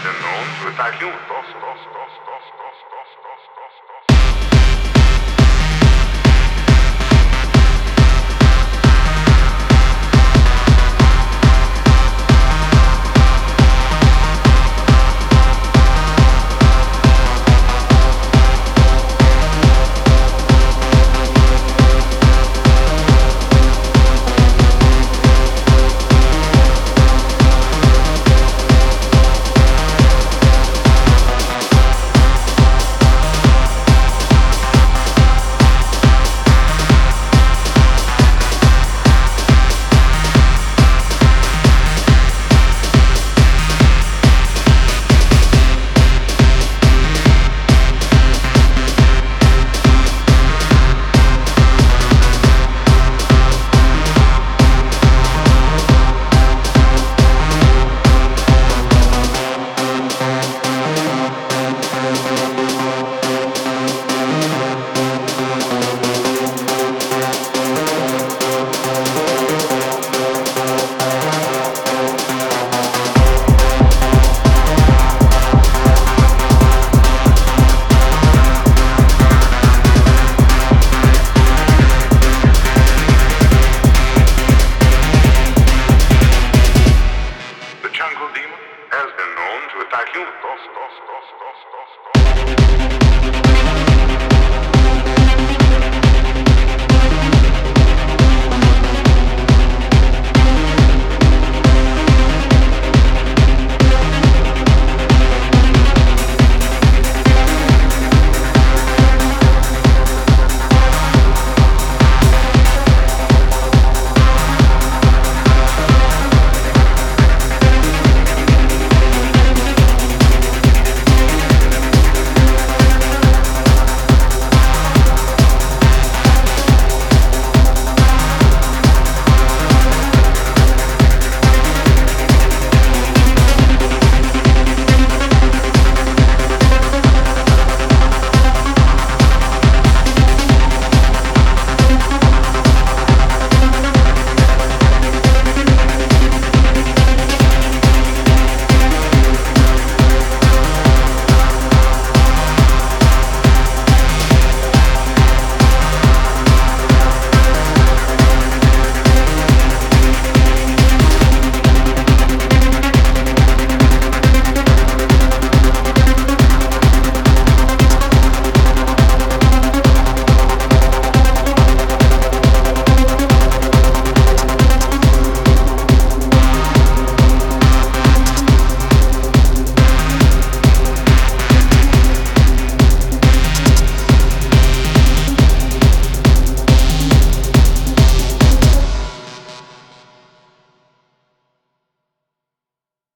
unknown Also, you. Cross, cross, cross, cross, cross.